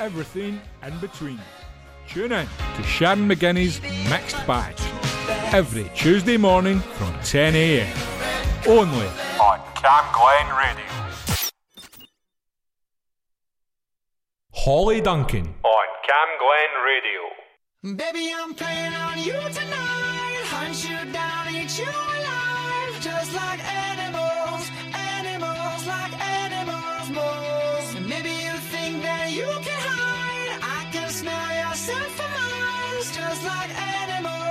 everything in between. Tune in to Sharon McGinney's Mixed Bag every Tuesday morning from 10am. Only on Cam Glen Radio. Holly Duncan on Cam Glen Radio. Baby, I'm playing on you tonight. Hunt you down, eat you alive. Just like animals, animals, like animals, more. just like animals.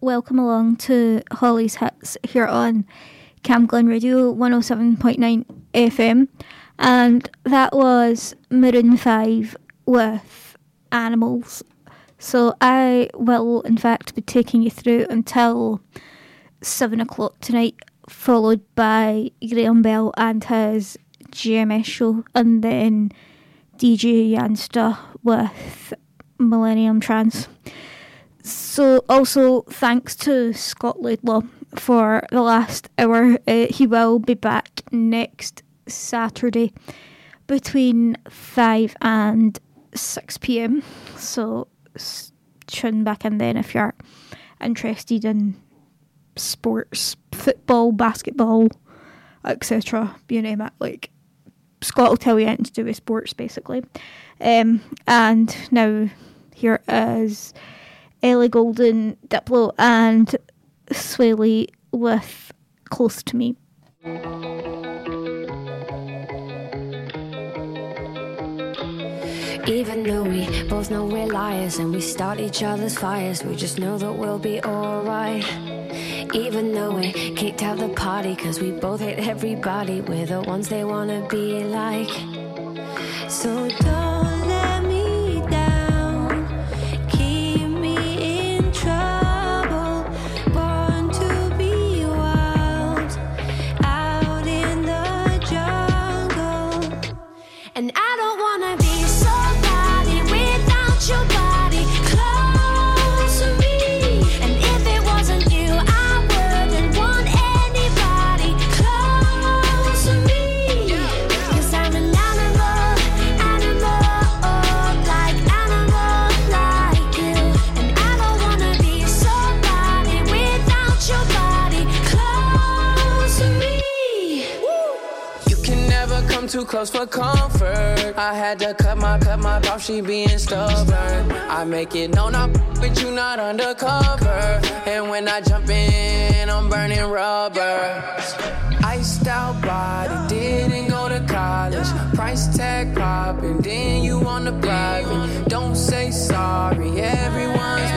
welcome along to Holly's Hits here on Cam Glen Radio 107.9 FM. And that was Maroon 5 with Animals. So I will, in fact, be taking you through until 7 o'clock tonight, followed by Graham Bell and his GMS show, and then DJ Yansta with Millennium Trance. So, also thanks to Scott Laidlaw for the last hour. Uh, he will be back next Saturday between 5 and 6 pm. So, tune back in then if you're interested in sports, football, basketball, etc. You name it. Like, Scott will tell you anything to do with sports, basically. Um, and now, here is. Ellie Goulding, Diplo, and Swae Lee with Close to Me. Even though we both know we're liars and we start each other's fires, we just know that we'll be alright. Even though we kicked out the party, cause we both hate everybody, we're the ones they wanna be like. So don't had to cut my cut my off, she being stubborn. I make it known I'm with you, not undercover. And when I jump in, I'm burning rubber. Iced out body, didn't go to college. Price tag popping, then you on the private. Don't say sorry, everyone's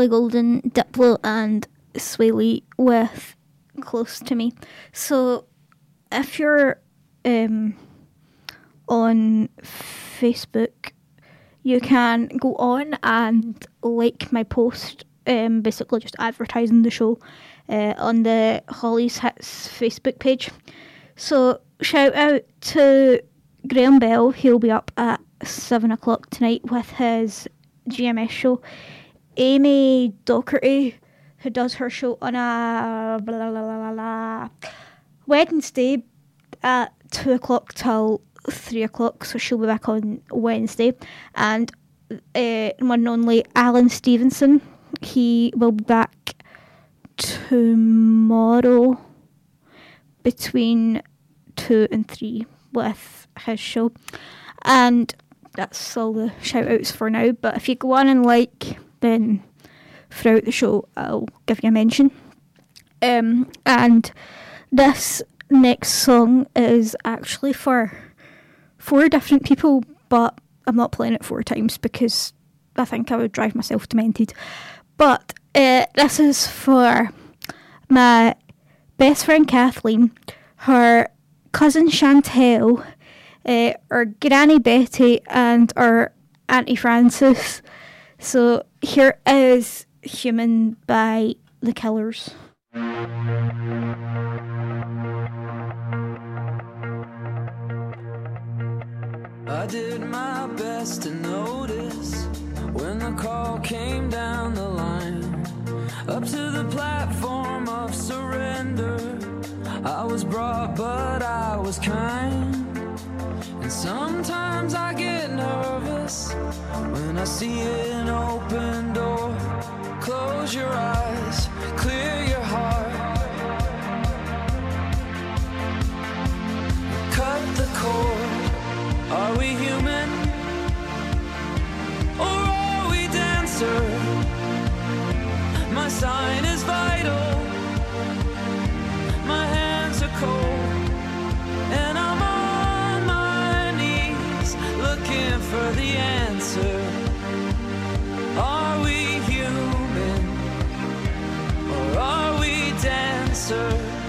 Ellie Goulding, Diplo, and Swae Lee with Close to Me. So, if you're um, on Facebook, you can go on and like my post, um, basically just advertising the show uh, on the Holly's Hits Facebook page. So, shout out to Graham Bell. He'll be up at seven o'clock tonight with his GMS show. Amy Docherty, who does her show on a blah, blah, blah, Wednesday at two o'clock till three o'clock, so she'll be back on Wednesday. And uh, one and only Alan Stevenson, he will be back tomorrow between two and three with his show. And that's all the shout outs for now. But if you go on and like, then throughout the show, I'll give you a mention. Um, and this next song is actually for four different people, but I'm not playing it four times because I think I would drive myself demented. But uh, this is for my best friend Kathleen, her cousin Chantel, uh, granny Betty, and our auntie Frances. So here is Human by The Killers. I did my best to notice when the call came down the line. up to the platform of surrender. I was brought, but I was kind. And sometimes I get nervous when I see an open door. Close your eyes, clear your heart. Cut the cord. Are we human? Or are we dancer? My sign for the answer. Are we human? Or are we dancer?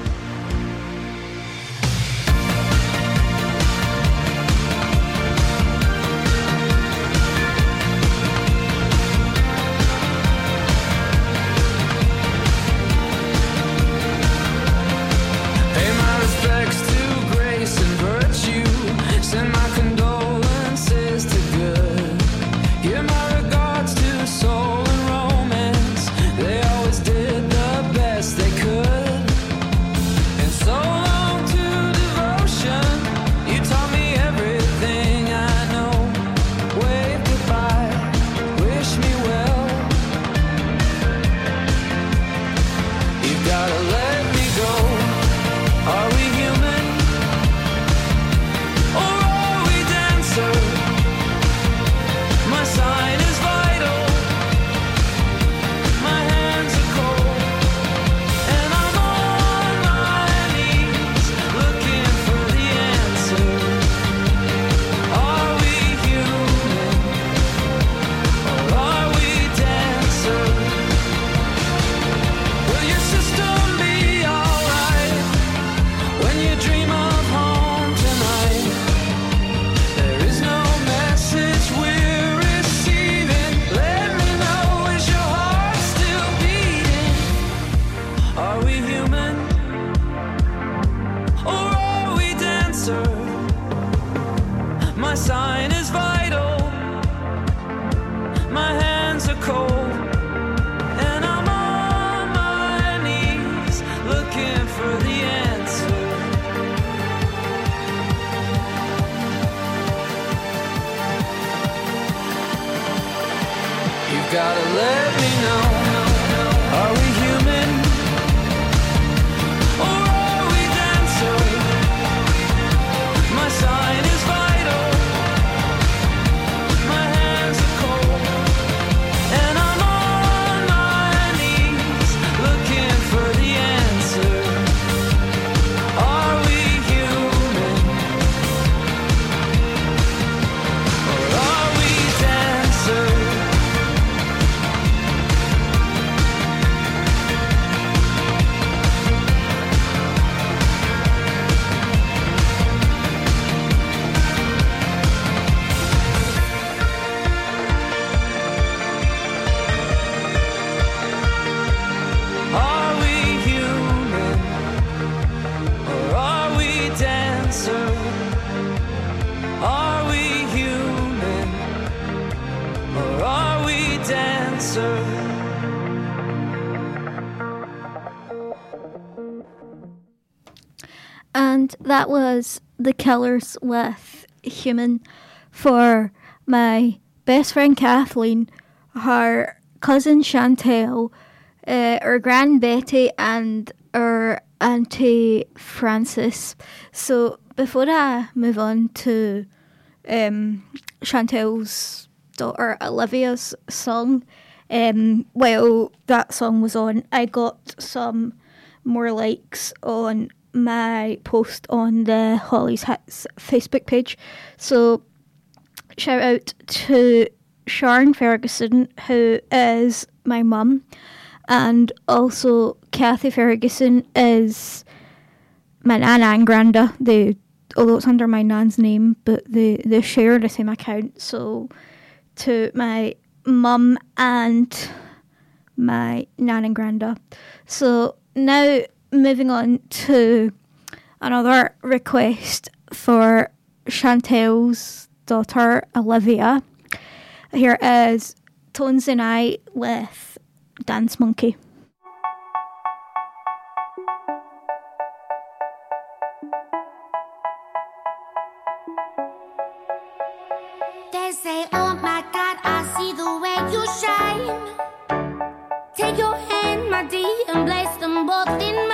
Was The Killers with Human for my best friend Kathleen, her cousin Chantel, uh, her grand Betty, and her auntie Frances. So before I move on to um, Chantel's daughter Olivia's song, um, while that song was on, I got some more likes on my post on the Holly's Hits Facebook page. So shout out to Sharon Ferguson, who is my mum, and also Kathy Ferguson is my nana and granda. They, although it's under my nan's name, but they they share the same account. So to my mum and my nan and granda. So now moving on to another request for Chantel's daughter Olivia. Here is Tones and I with Dance Monkey. They say, Oh my god, I see the way you shine. Take your hand, my dear, and place them both in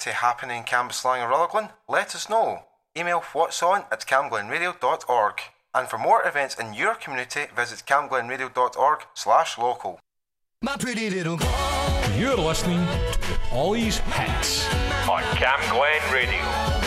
activity happening in Cambuslang or Rutherglen, let us know. Email what's on at camglenradio.org. And for more events in your community, visit camglenradio.org slash local. My pretty little You're listening to the Ollie's Hits on Cam Glen Radio.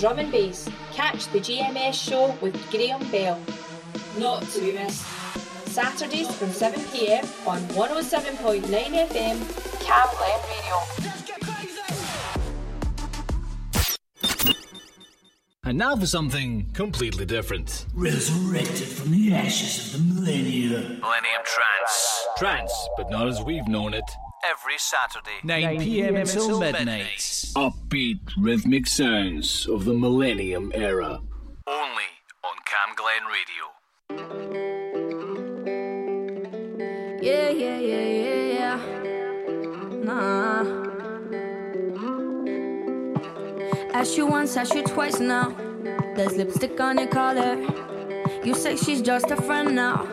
Drum and bass. Catch the GMS show with Graham Bell. Not to be missed. Saturdays from 7pm on 107.9 FM, Cam Glen Radio. And now for something completely different. Resurrected from the ashes of the millennia. Millennium Trance. Trance, but not as we've known it. Every Saturday, 9 p.m. until midnight. Upbeat, rhythmic sounds of the Millennium era. only on Cam Glen Radio. Yeah, yeah, yeah, yeah, yeah. Nah. Asked you once, asked you twice now. There's lipstick on your collar. You say she's just a friend now.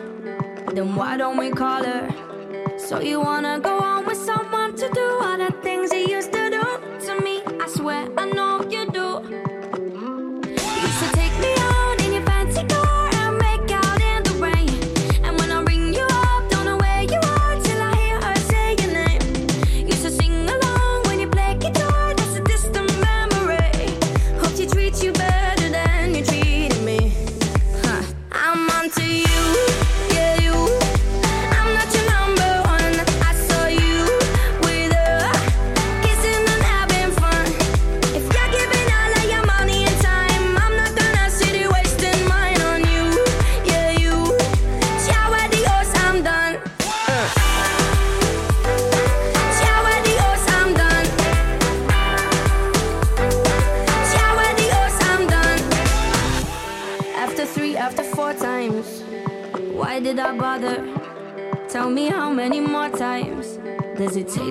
Then why don't we call her? So you wanna go on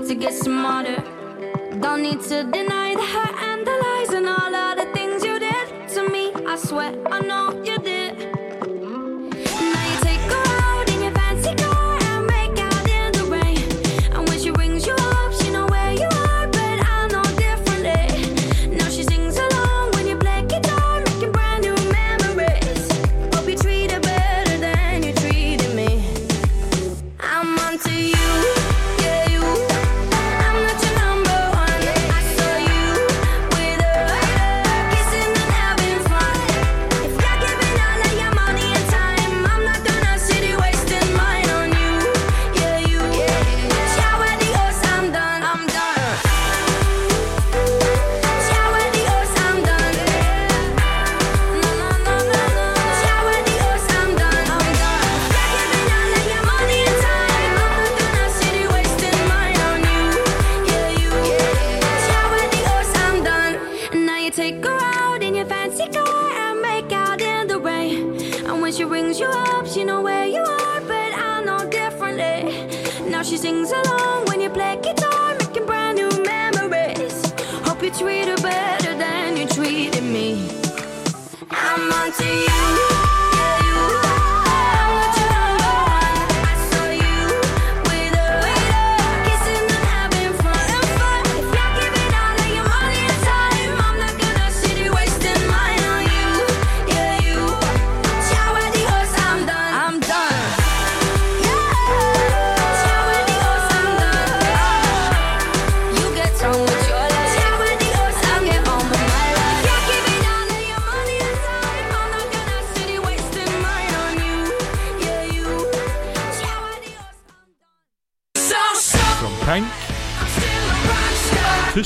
to get smarter? Don't need to deny the hurt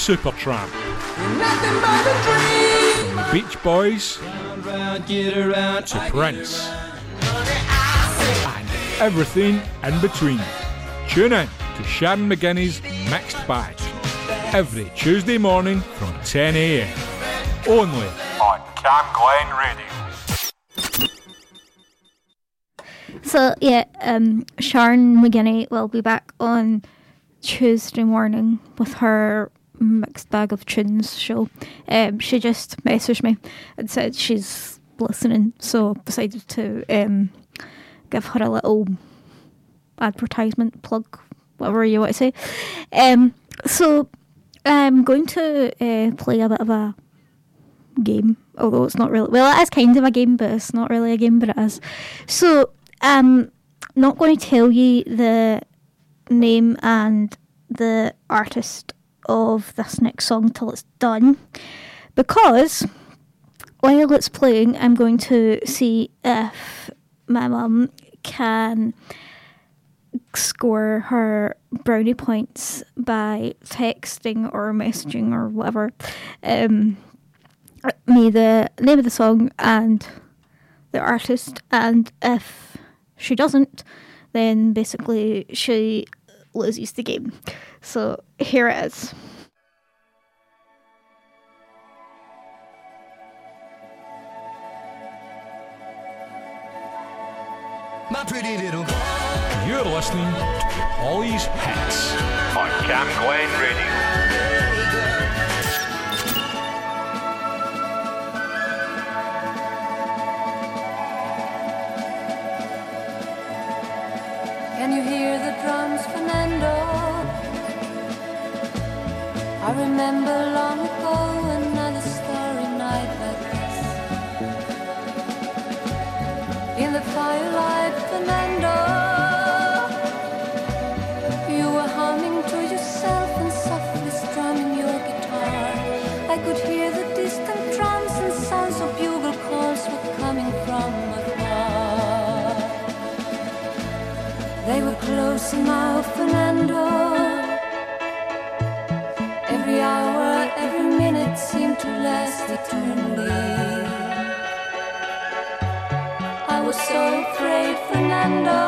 Supertramp. Nothing but a dream. From the Beach Boys to Prince. And everything in between. Tune in to Sharon McGinney's Mixed Bag every Tuesday morning from 10 a.m. Only on Cam Glen Radio. So yeah, um, Sharon McGinney will be back on Tuesday morning with her mixed bag of tunes show. Um, she just messaged me and said she's listening, so decided to um, give her a little advertisement plug, whatever you want to say. Um, so I'm going to uh, play a bit of a game, although it's not really. Well, it is kind of a game, but it's not really a game, but it is. So um, not going to tell you the name and the artist of this next song till it's done. because while it's playing, I'm going to see if my mum can score her brownie points by texting or messaging or whatever um, me the name of the song and the artist, and if she doesn't, then basically she loses the game. So here it is. My pretty little You're listening to Holly's Hits on Cam Glen Radio. Can you hear the drums, I remember long ago another starry night like this. In the firelight, Fernando, you were humming to yourself and softly strumming your guitar. I could hear the distant drums and sounds of bugle calls were coming from afar. They were close now, Fernando. Seemed to last eternally. I was so afraid, Fernando.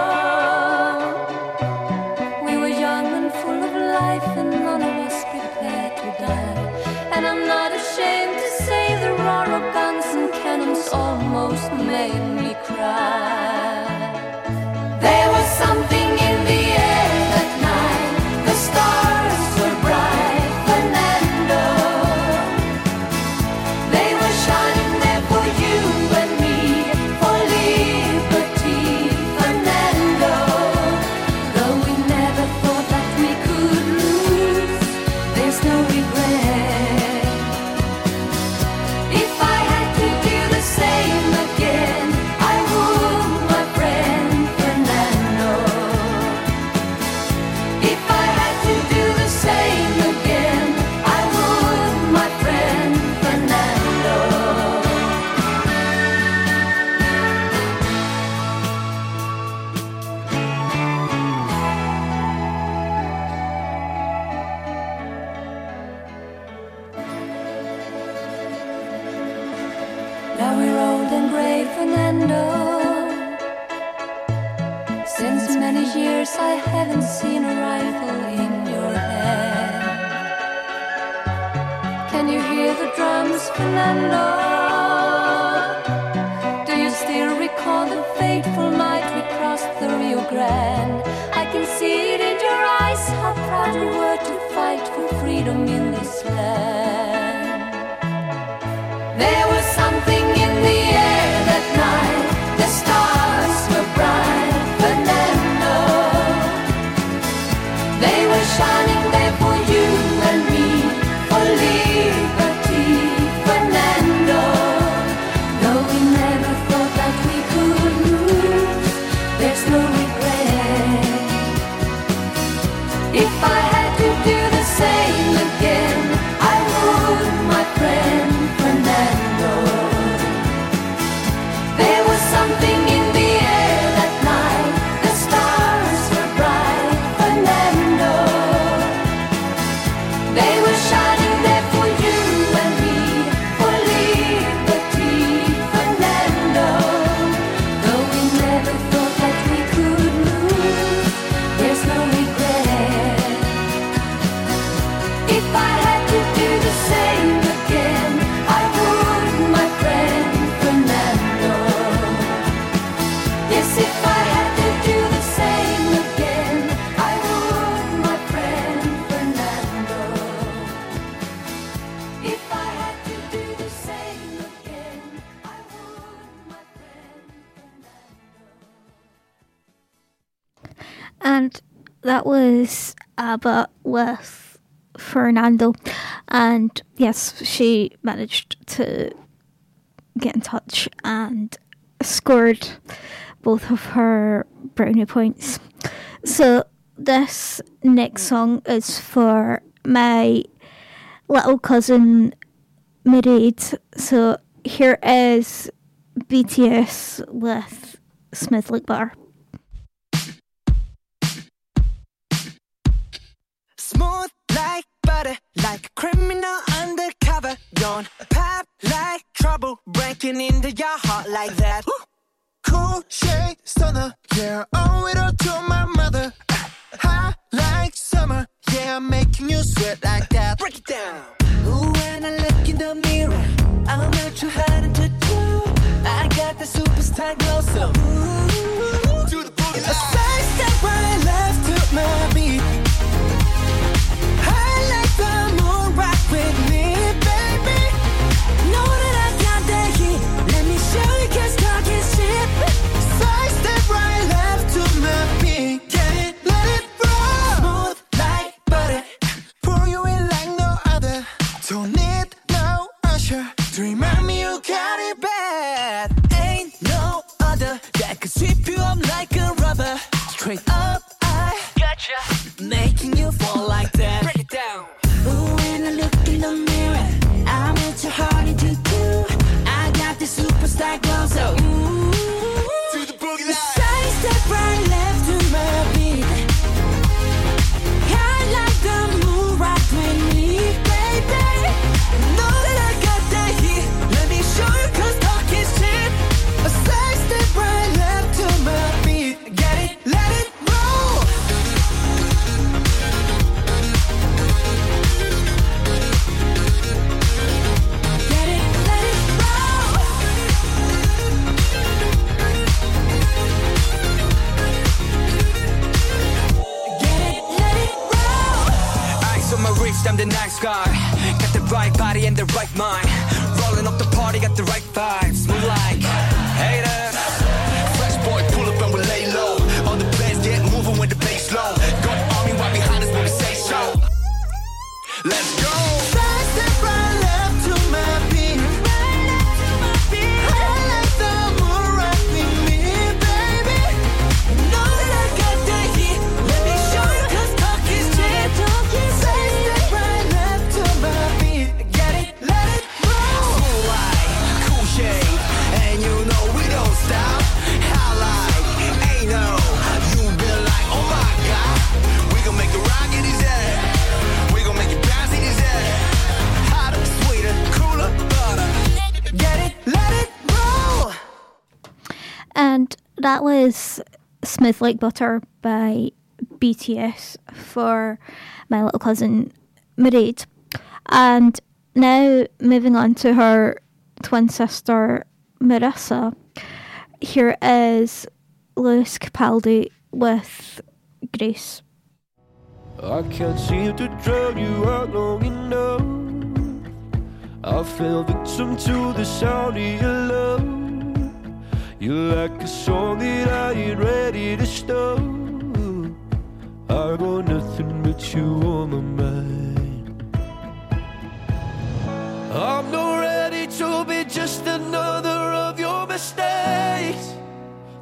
We were young and full of life, and none of us prepared to die. And I'm not ashamed to say the roar of guns and cannons almost made me cry. Grande? I can see it in your eyes how proud you were to fight for freedom in ABBA with Fernando. And yes, she managed to get in touch and scored both of her brownie points. So this next song is for my little cousin Mairead. So here is BTS with Smith Like Bar. Like butter, like a criminal undercover. Don't pop like trouble, breaking into your heart like that. Cool shade stunner, yeah, owe it all to my mother. Hot like summer, yeah, I'm making you sweat like that. Break it down. Ooh, when I look in the mirror, I'm not too hard to do. I got the superstar glow, so ooh, do the boogie. A side step right left to my beat. Like the rock with me, Wrist, I'm the nice guy. Got the right body and the right mind. Rolling up the party, got the right vibes. Move like haters. That was Smooth Like Butter by BTS for my little cousin Mairead. And now moving on to her twin sister Marissa. Here is Lewis Capaldi with Grace. I can't seem to drown you out long enough. I fell victim to the sound of your love. You're like a song that I ain't ready to stop. I got nothing but you on my mind. I'm not ready to be just another of your mistakes.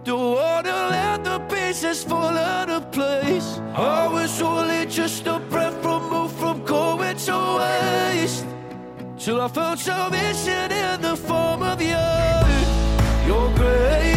Don't wanna let the pieces fall out of place. I was only just a breath removed from going to waste. Till I found salvation in the form of you. Your grace,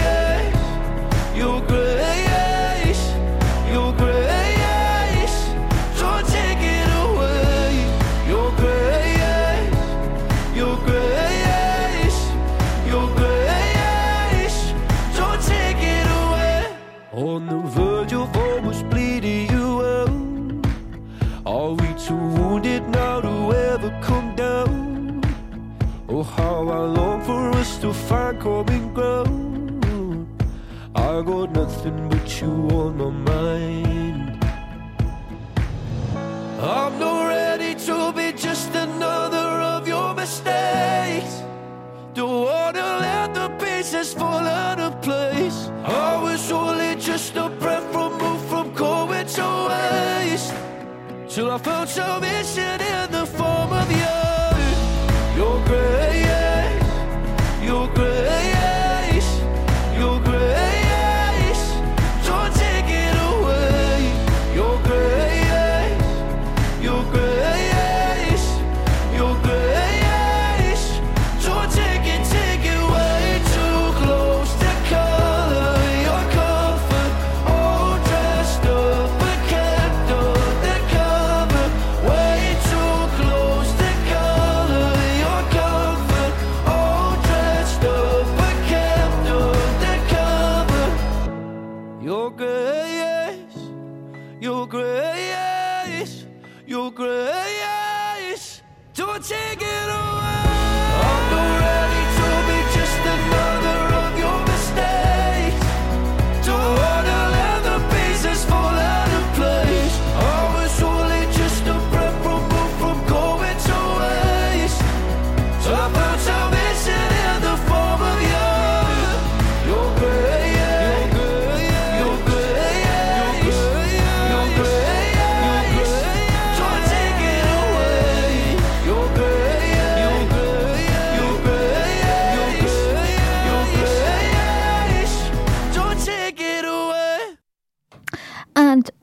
you on my mind. I'm not ready to be just another of your mistakes. Don't wanna let the pieces fall out of place. I was only just a breath removed from going to waste. Till I found salvation in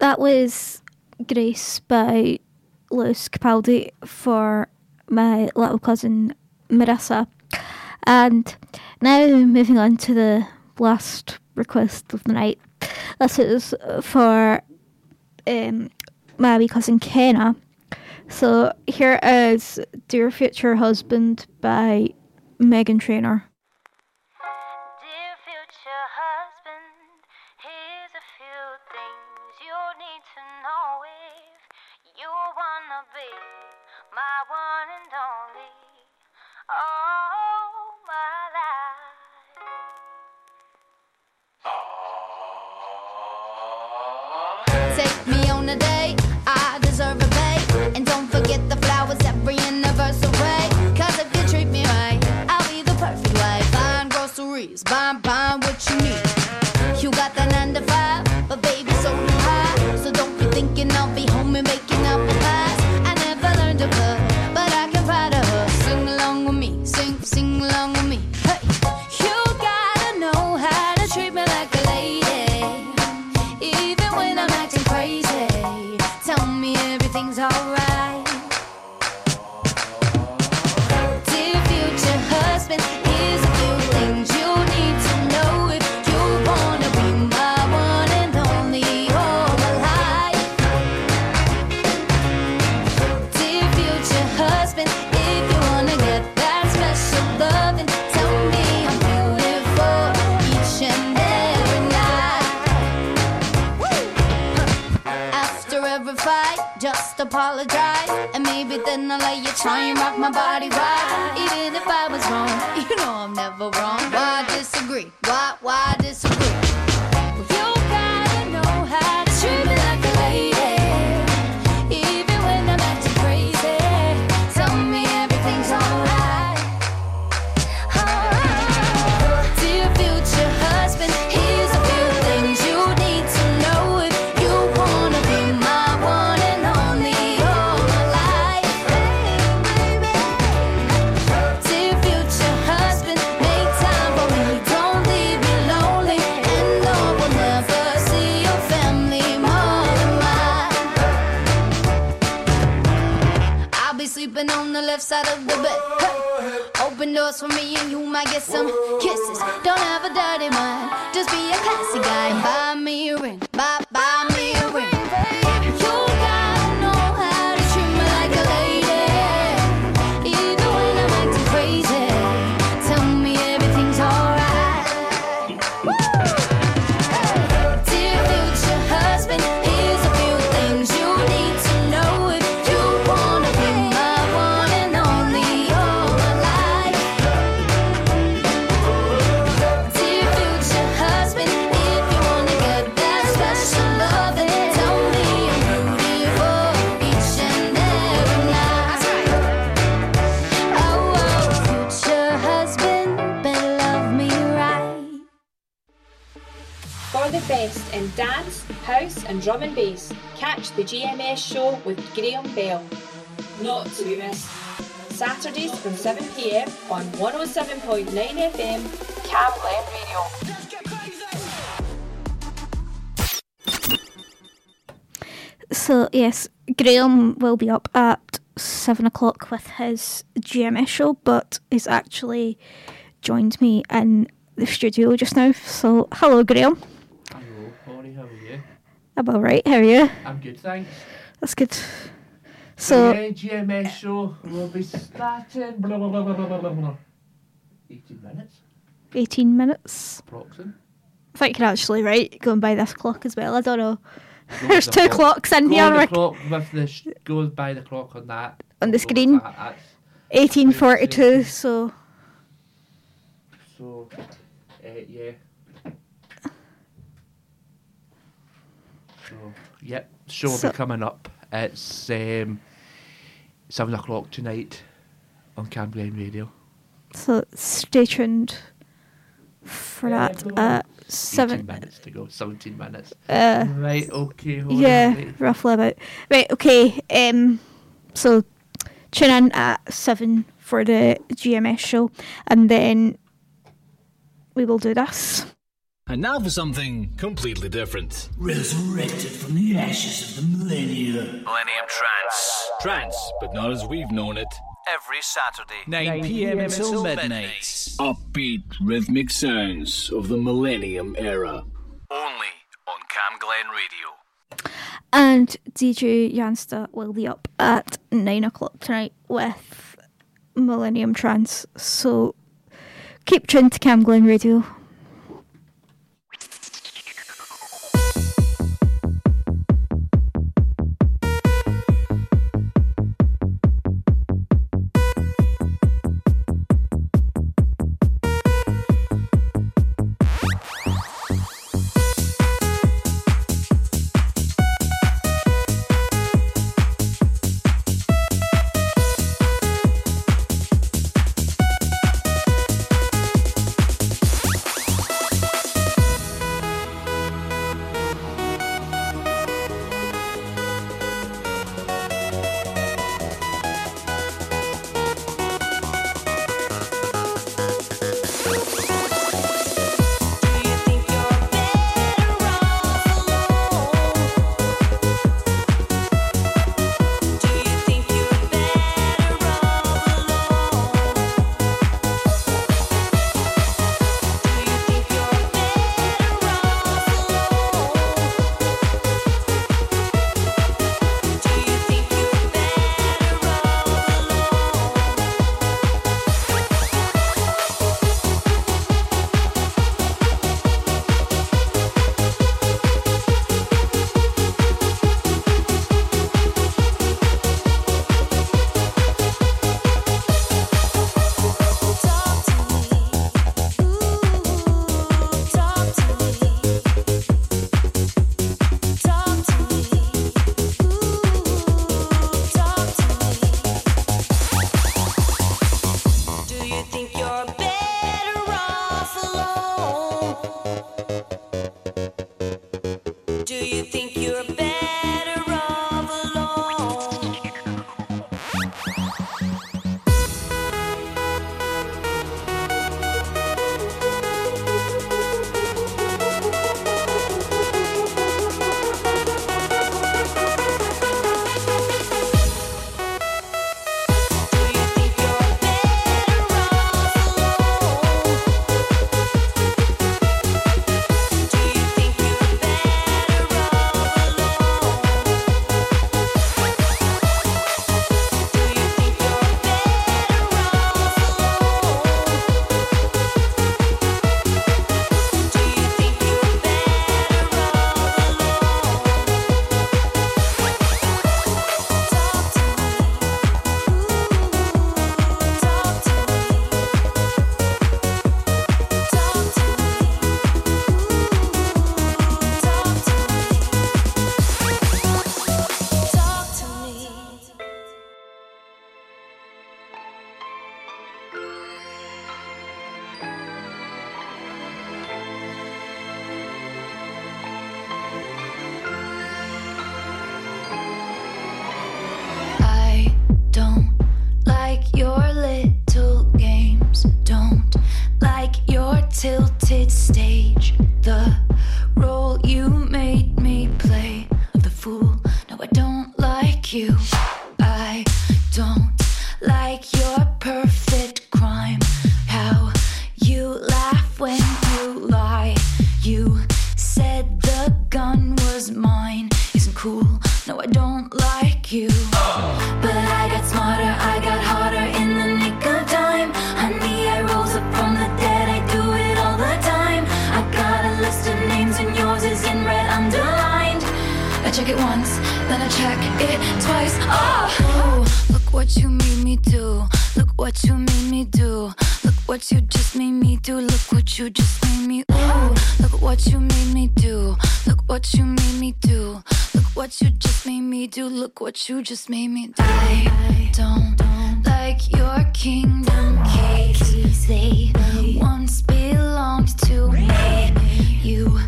That was Grace by Lewis Capaldi for my little cousin Marissa. And now moving on to the last request of the night. This is for um, my wee cousin Kenna. So here is Dear Future Husband by Meghan Trainor. apologize. And maybe then I'll let you try and rock my body right. Even if I was wrong, you know I'm never wrong. Why disagree? Why, why disagree? doors for me and you might get some kisses. Don't have a dirty mind, just be a classy guy. Buy me a ring, buy, buy me. dance, house, and drum and bass. Catch the GMS show with Graham Bell. Not to be missed. Saturdays from 7pm on 107.9 FM, Cam Glen Radio. So yes, Graham will be up at seven o'clock with his GMS show, but he's actually joined me in the studio just now. So hello, Graham. I'm all right. How are you? I'm good, thanks. That's good. So the NGMS show will be starting. Blah, blah, blah, blah, blah, blah, blah. Eighteen minutes. Eighteen minutes. Approximately. I think you're actually right going by this clock as well. I don't know. There's the two clock. clocks in go here. The like... clock with the sh- goes by the clock on that. On the screen. 1842. So. So, uh, yeah. Yep, show will So- be coming up. It's um, 7 o'clock tonight on Camglen Radio. so stay tuned for that at seven. minutes to go, 17 minutes. Uh, right, okay, hold yeah, on. roughly about. Right, okay. Um, so tune in at seven for the GMS show, and then we will do this. And now for something completely different. Resurrected from the ashes of the millennium. Millennium Trance. Trance, but not as we've known it. Every Saturday. 9 p.m. until midnight. Upbeat rhythmic sounds of the millennium era. Only on Camglen Radio. And DJ Jansta will be up at nine o'clock tonight with Millennium Trance. So keep tuned to Camglen Radio. What you just made me. Ooh, look what you made me do. Look what you made me do. Look what you just made me do. Look what you just made me do. I don't like your kingdom keys. They once belonged to me. You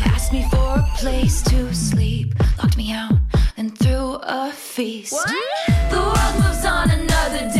asked me for a place to sleep, locked me out, and threw a feast. The world moves on another day,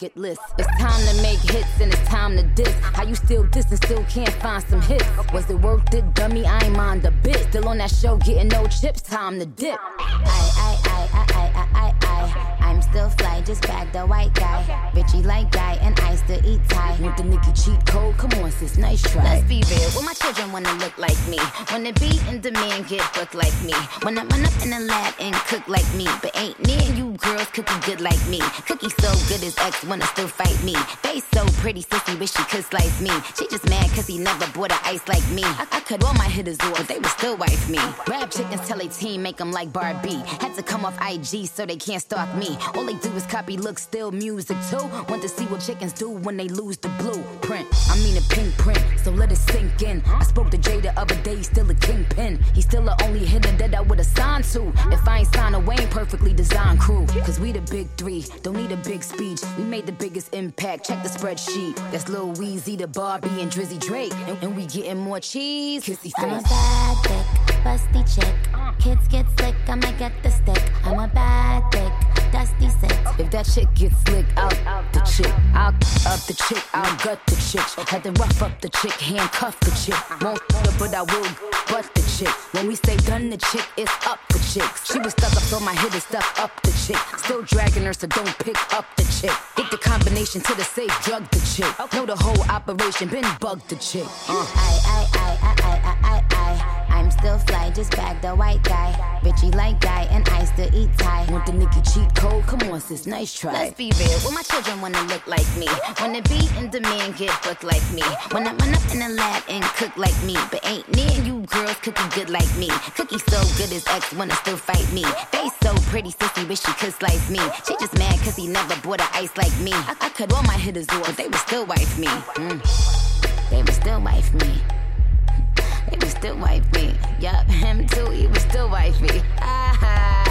bucket list. It's time to make hits and it's time to diss. How you still diss and still can't find some hits? Was it worth it, dummy? I ain't mind a bit. Still on that show, getting no chips, time to dip. I, I, I, I, I, I, I. I'm still fly, just bagged a white guy. Richie like guy, and I still eat Thai. Want the Nicki cheat code? Come on, sis, nice try. Let's be real, well, my children wanna look like me. Wanna be in demand, get booked like me. Wanna run up in the lab and cook like me. But ain't near you girls cooking good like me. Cookie so good his ex wanna still fight me. Face so pretty, sissy wish she could slice me. She just mad cause he never bought a ice like me. I, I cut all my hitters off, they would still wife me. Rap chickens tell a team, make them like Barbie. Had to come off IG so they can't stalk me. All they do is copy looks, still music too. Want to see what chickens do when they lose the blueprint. I mean a pink print, so let it sink in. I spoke to Jay the other day, he's still a kingpin. He's still the only hitter that I would've signed to. If I ain't signed a Wayne perfectly designed crew. Cause we the big three, don't need a big speech. We made the biggest impact, check the spreadsheet. That's Lil Weezy, the Barbie, and Drizzy Drake. And, and we getting more cheese. Kissy I'm a bad thick, busty chick. Kids get slick, I'ma get the stick. I'm a bad thick, dusty sick. If that chick gets slick, out the chick. I'll up the chick, I'll gut the chick. Had to rough up the chick, handcuff the chick. Won't her, but I will butt the chick. When we say done the chick, it's up the chick. She was stuck up, so my hit is stuck up the chick. Still dragging her, so don't pick up the chick. Get the combination to the safe, drug the chick. Know the whole operation, been bugged the chick. Uh. I, I, I, I, I, I, I. Still fly, just bagged the white guy. Richie like guy, and I still eat Thai. Want the Nicki cheat code? Come on, sis, nice try. Let's be real, well, my children wanna look like me. Wanna be in demand, get booked like me. Wanna run up in the lab and cook like me. But ain't near you girls cooking good like me. Cookie so good his ex wanna still fight me. Face so pretty, sissy wish she could slice me. She just mad cause he never bought a ice like me. I, I cut all my hitters off, they would still wife me. Mm. They would still wife me. Still wife me. Yup, him too, he would still wife me. Ah,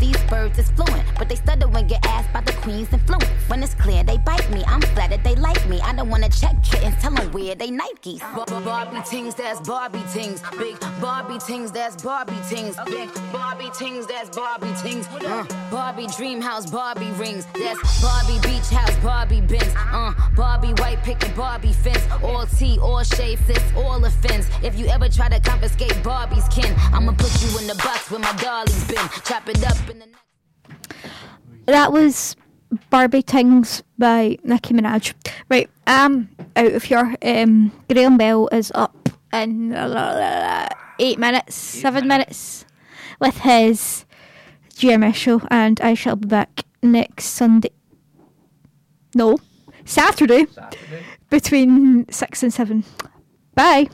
these birds is fluent, but they stutter when get asked by the queen's and influence. When it's clear they bite me, I'm flattered they like me. I don't wanna check kittens, tell them where they Nikes. Bar- bar- Barbie tings, that's Barbie tings. Big Barbie tings, that's Barbie tings. Big Barbie tings, that's Barbie tings. Uh, Barbie dream house, Barbie rings. That's Barbie beach house, Barbie bins. Uh, Barbie white picket, Barbie fence. All tea, all shade fits, all offense. If you ever try to confiscate Barbie's kin, I'ma put you in the box with my dolly's been. Chop it up in the That was Barbie Tingz by Nicki Minaj. Right, I'm out of here. Um, Graham Bell is up in eight minutes, seven minutes. with his GMS show, and I shall be back next Sunday. No, Saturday, between six and seven. Bye.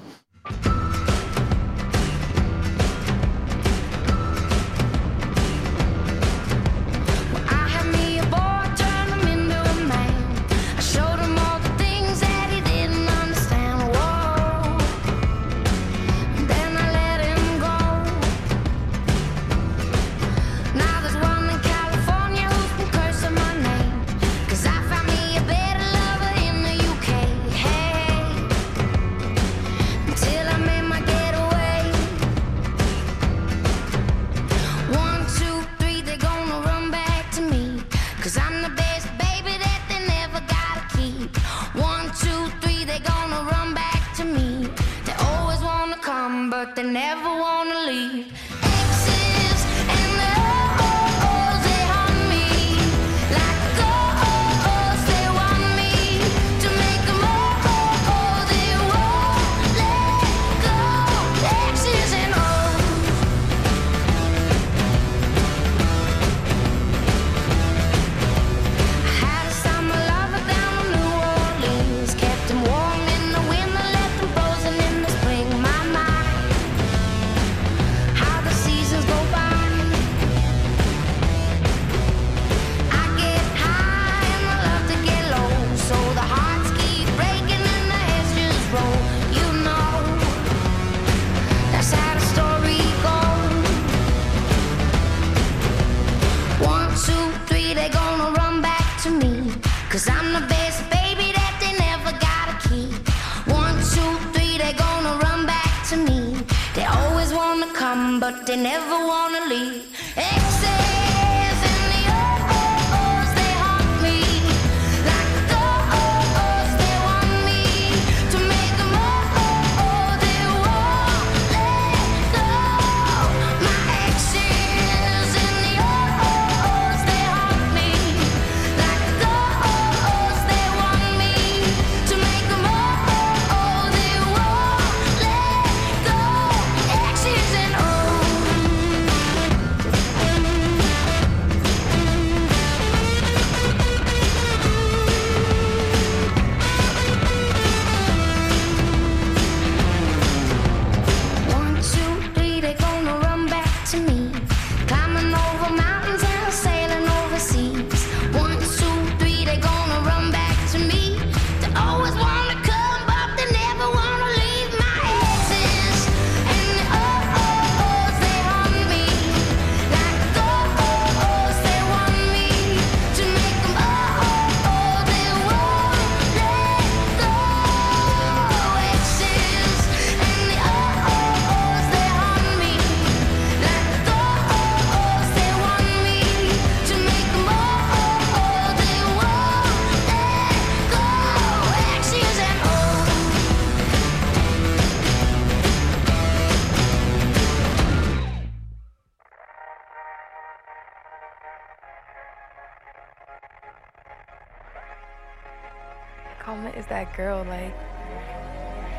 Girl, like.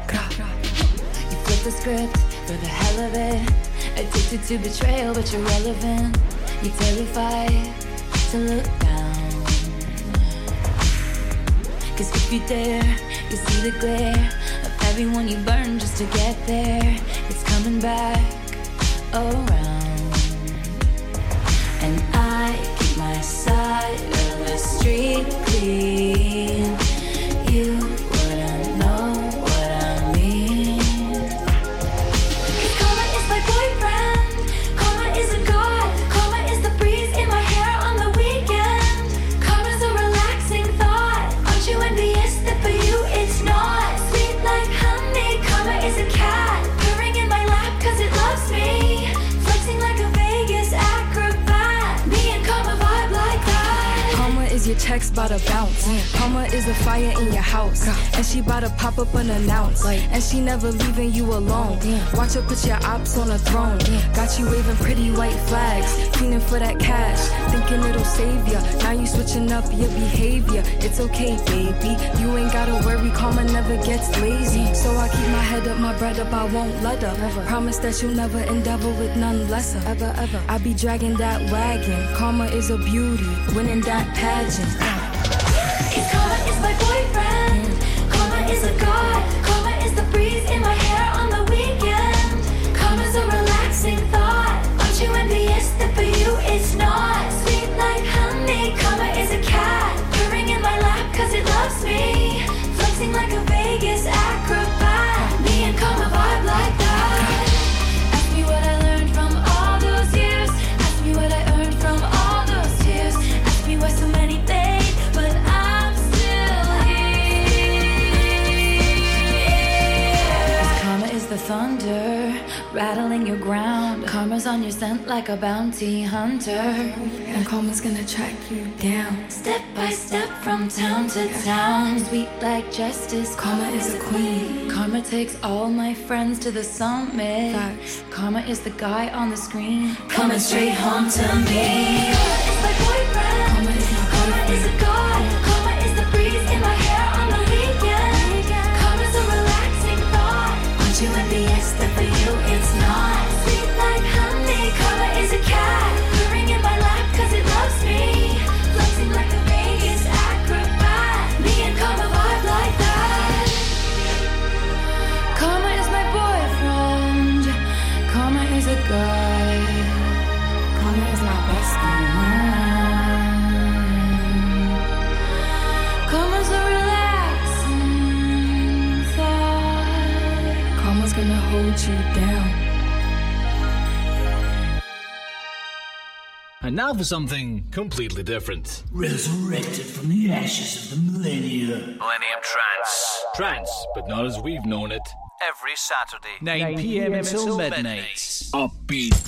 You flip the script for the hell of it. Addicted to betrayal, but you're relevant. You're terrified to look down. Cause if you dare, you see the glare of everyone you burn just to get there. It's coming back around. And I keep my side of the street clean. Checks bout to bounce. Karma is a fire in your house, and she bout to pop up unannounced. And she never leaving you alone. Watch her put your ops on a throne. Got you waving pretty white flags, fiending for that cash, thinking it'll save ya. Now you switching up your behavior. It's okay, baby. You ain't gotta worry, karma never gets lazy. So I keep my head up, my bread up, I won't let up. Promise that you'll never endeavor with none lesser. Ever, ever. I be dragging that wagon. Karma is a beauty, winning that pageant. Cause karma is like a bounty hunter. And karma's gonna track you down. Step by step from town to town. Sweet like justice. Karma is a queen. Karma takes all my friends to the summit. Karma is the guy on the screen. Coming straight home to me. Now for something completely different. Resurrected from the ashes of the millennium. Millennium Trance. Trance, but not as we've known it. Every Saturday. 9 p.m. until midnight. Upbeat